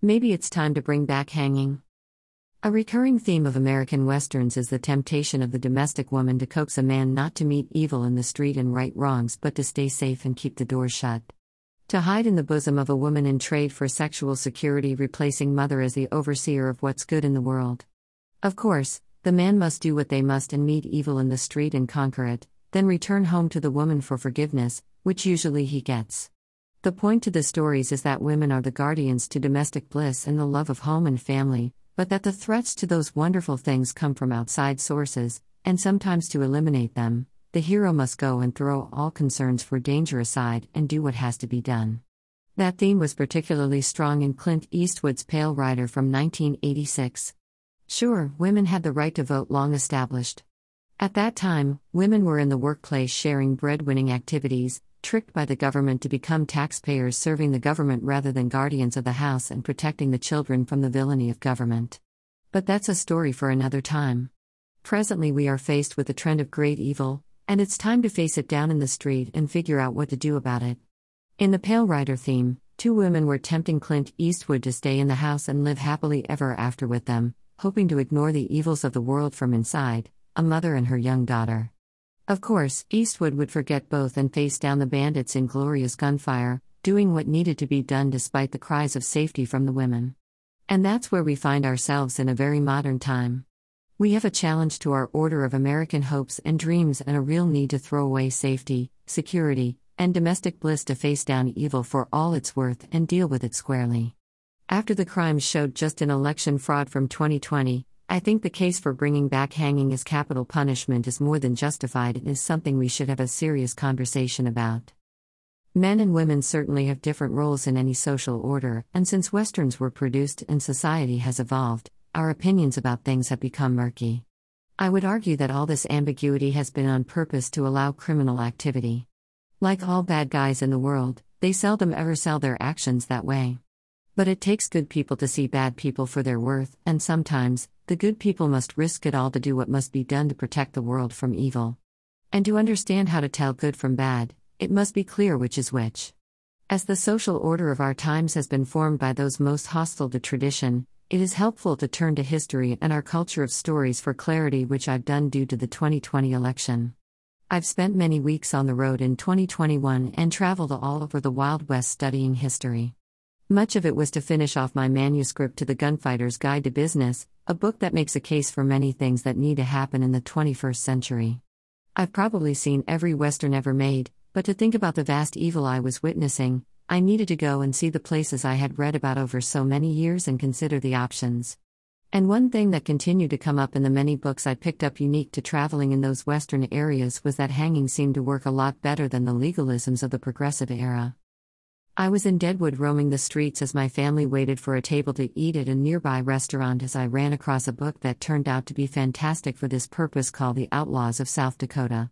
Maybe it's time to bring back hanging. A recurring theme of American westerns is the temptation of the domestic woman to coax a man not to meet evil in the street and right wrongs but to stay safe and keep the doors shut. To hide in the bosom of a woman in trade for sexual security, replacing mother as the overseer of what's good in the world. Of course, the man must do what they must and meet evil in the street and conquer it, then return home to the woman for forgiveness, which usually he gets. The point to the stories is that women are the guardians to domestic bliss and the love of home and family, but that the threats to those wonderful things come from outside sources, and sometimes to eliminate them, the hero must go and throw all concerns for danger aside and do what has to be done. That theme was particularly strong in Clint Eastwood's Pale Rider from 1986. Sure, women had the right to vote long established. At that time, women were in the workplace sharing breadwinning activities, tricked by the government to become taxpayers serving the government rather than guardians of the house and protecting the children from the villainy of government. But that's a story for another time. Presently, we are faced with a trend of great evil, and it's time to face it down in the street and figure out what to do about it. In the Pale Rider theme, two women were tempting Clint Eastwood to stay in the house and live happily ever after with them, hoping to ignore the evils of the world from inside a mother and her young daughter. Of course, Eastwood would forget both and face down the bandits in glorious gunfire, doing what needed to be done despite the cries of safety from the women. And that's where we find ourselves in a very modern time. We have a challenge to our order of American hopes and dreams and a real need to throw away safety, security, and domestic bliss to face down evil for all it's worth and deal with it squarely. After the crimes showed just in election fraud from 2020, I think the case for bringing back hanging as capital punishment is more than justified and is something we should have a serious conversation about. Men and women certainly have different roles in any social order, and since Westerns were produced and society has evolved, our opinions about things have become murky. I would argue that all this ambiguity has been on purpose to allow criminal activity. Like all bad guys in the world, they seldom ever sell their actions that way. But it takes good people to see bad people for their worth, and sometimes, the good people must risk it all to do what must be done to protect the world from evil. And to understand how to tell good from bad, it must be clear which is which. As the social order of our times has been formed by those most hostile to tradition, it is helpful to turn to history and our culture of stories for clarity, which I've done due to the 2020 election. I've spent many weeks on the road in 2021 and traveled all over the Wild West studying history. Much of it was to finish off my manuscript to The Gunfighter's Guide to Business, a book that makes a case for many things that need to happen in the 21st century. I've probably seen every Western ever made, but to think about the vast evil I was witnessing, I needed to go and see the places I had read about over so many years and consider the options. And one thing that continued to come up in the many books I picked up unique to traveling in those Western areas was that hanging seemed to work a lot better than the legalisms of the progressive era. I was in Deadwood roaming the streets as my family waited for a table to eat at a nearby restaurant as I ran across a book that turned out to be fantastic for this purpose called The Outlaws of South Dakota.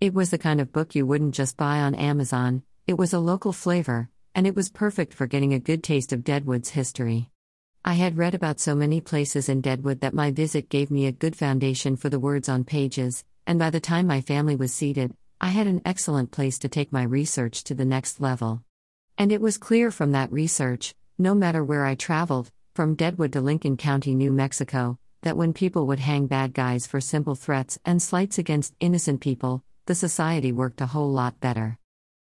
It was the kind of book you wouldn't just buy on Amazon, it was a local flavor, and it was perfect for getting a good taste of Deadwood's history. I had read about so many places in Deadwood that my visit gave me a good foundation for the words on pages, and by the time my family was seated, I had an excellent place to take my research to the next level. And it was clear from that research, no matter where I traveled, from Deadwood to Lincoln County, New Mexico, that when people would hang bad guys for simple threats and slights against innocent people, the society worked a whole lot better.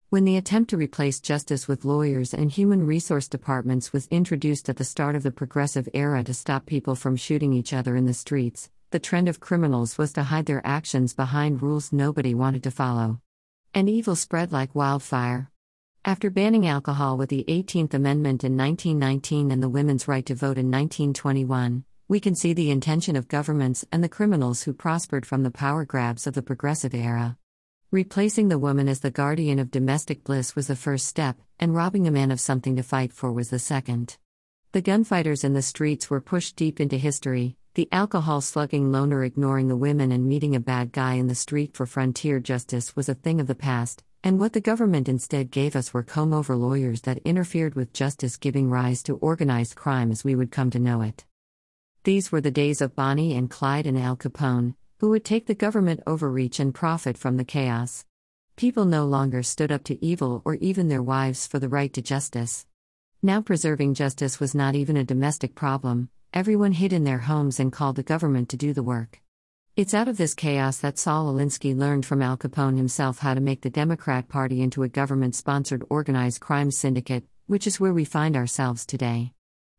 When the attempt to replace justice with lawyers and human resource departments was introduced at the start of the progressive era to stop people from shooting each other in the streets, the trend of criminals was to hide their actions behind rules nobody wanted to follow. And evil spread like wildfire. After banning alcohol with the 18th Amendment in 1919 and the women's right to vote in 1921, we can see the intention of governments and the criminals who prospered from the power grabs of the progressive era. Replacing the woman as the guardian of domestic bliss was the first step, and robbing a man of something to fight for was the second. The gunfighters in the streets were pushed deep into history, the alcohol slugging loner ignoring the women and meeting a bad guy in the street for frontier justice was a thing of the past, and what the government instead gave us were comb over lawyers that interfered with justice, giving rise to organized crime as we would come to know it. These were the days of Bonnie and Clyde and Al Capone, who would take the government overreach and profit from the chaos. People no longer stood up to evil or even their wives for the right to justice. Now, preserving justice was not even a domestic problem, everyone hid in their homes and called the government to do the work. It's out of this chaos that Saul Alinsky learned from Al Capone himself how to make the Democrat Party into a government sponsored organized crime syndicate, which is where we find ourselves today.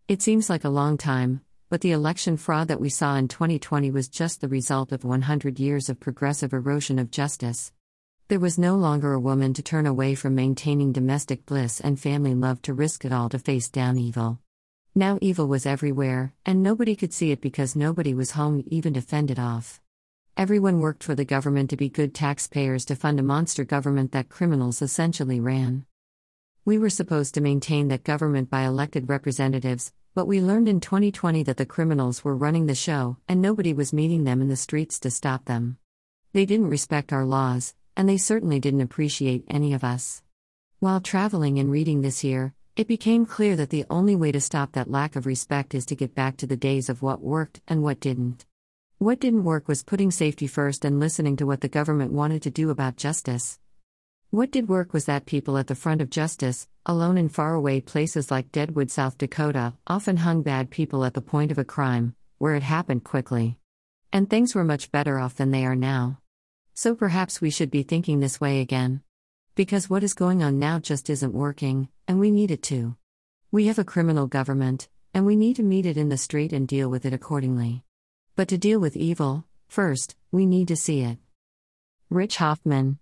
It seems like a long time, but the election fraud that we saw in 2020 was just the result of 100 years of progressive erosion of justice. There was no longer a woman to turn away from maintaining domestic bliss and family love to risk it all to face down evil. Now evil was everywhere, and nobody could see it because nobody was home even to fend it off. Everyone worked for the government to be good taxpayers to fund a monster government that criminals essentially ran. We were supposed to maintain that government by elected representatives, but we learned in 2020 that the criminals were running the show, and nobody was meeting them in the streets to stop them. They didn't respect our laws, and they certainly didn't appreciate any of us. While traveling and reading this year, it became clear that the only way to stop that lack of respect is to get back to the days of what worked and what didn't. What didn't work was putting safety first and listening to what the government wanted to do about justice. What did work was that people at the front of justice, alone in faraway places like Deadwood, South Dakota, often hung bad people at the point of a crime, where it happened quickly. And things were much better off than they are now. So perhaps we should be thinking this way again. Because what is going on now just isn't working, and we need it to. We have a criminal government, and we need to meet it in the street and deal with it accordingly. But to deal with evil, first, we need to see it. Rich Hoffman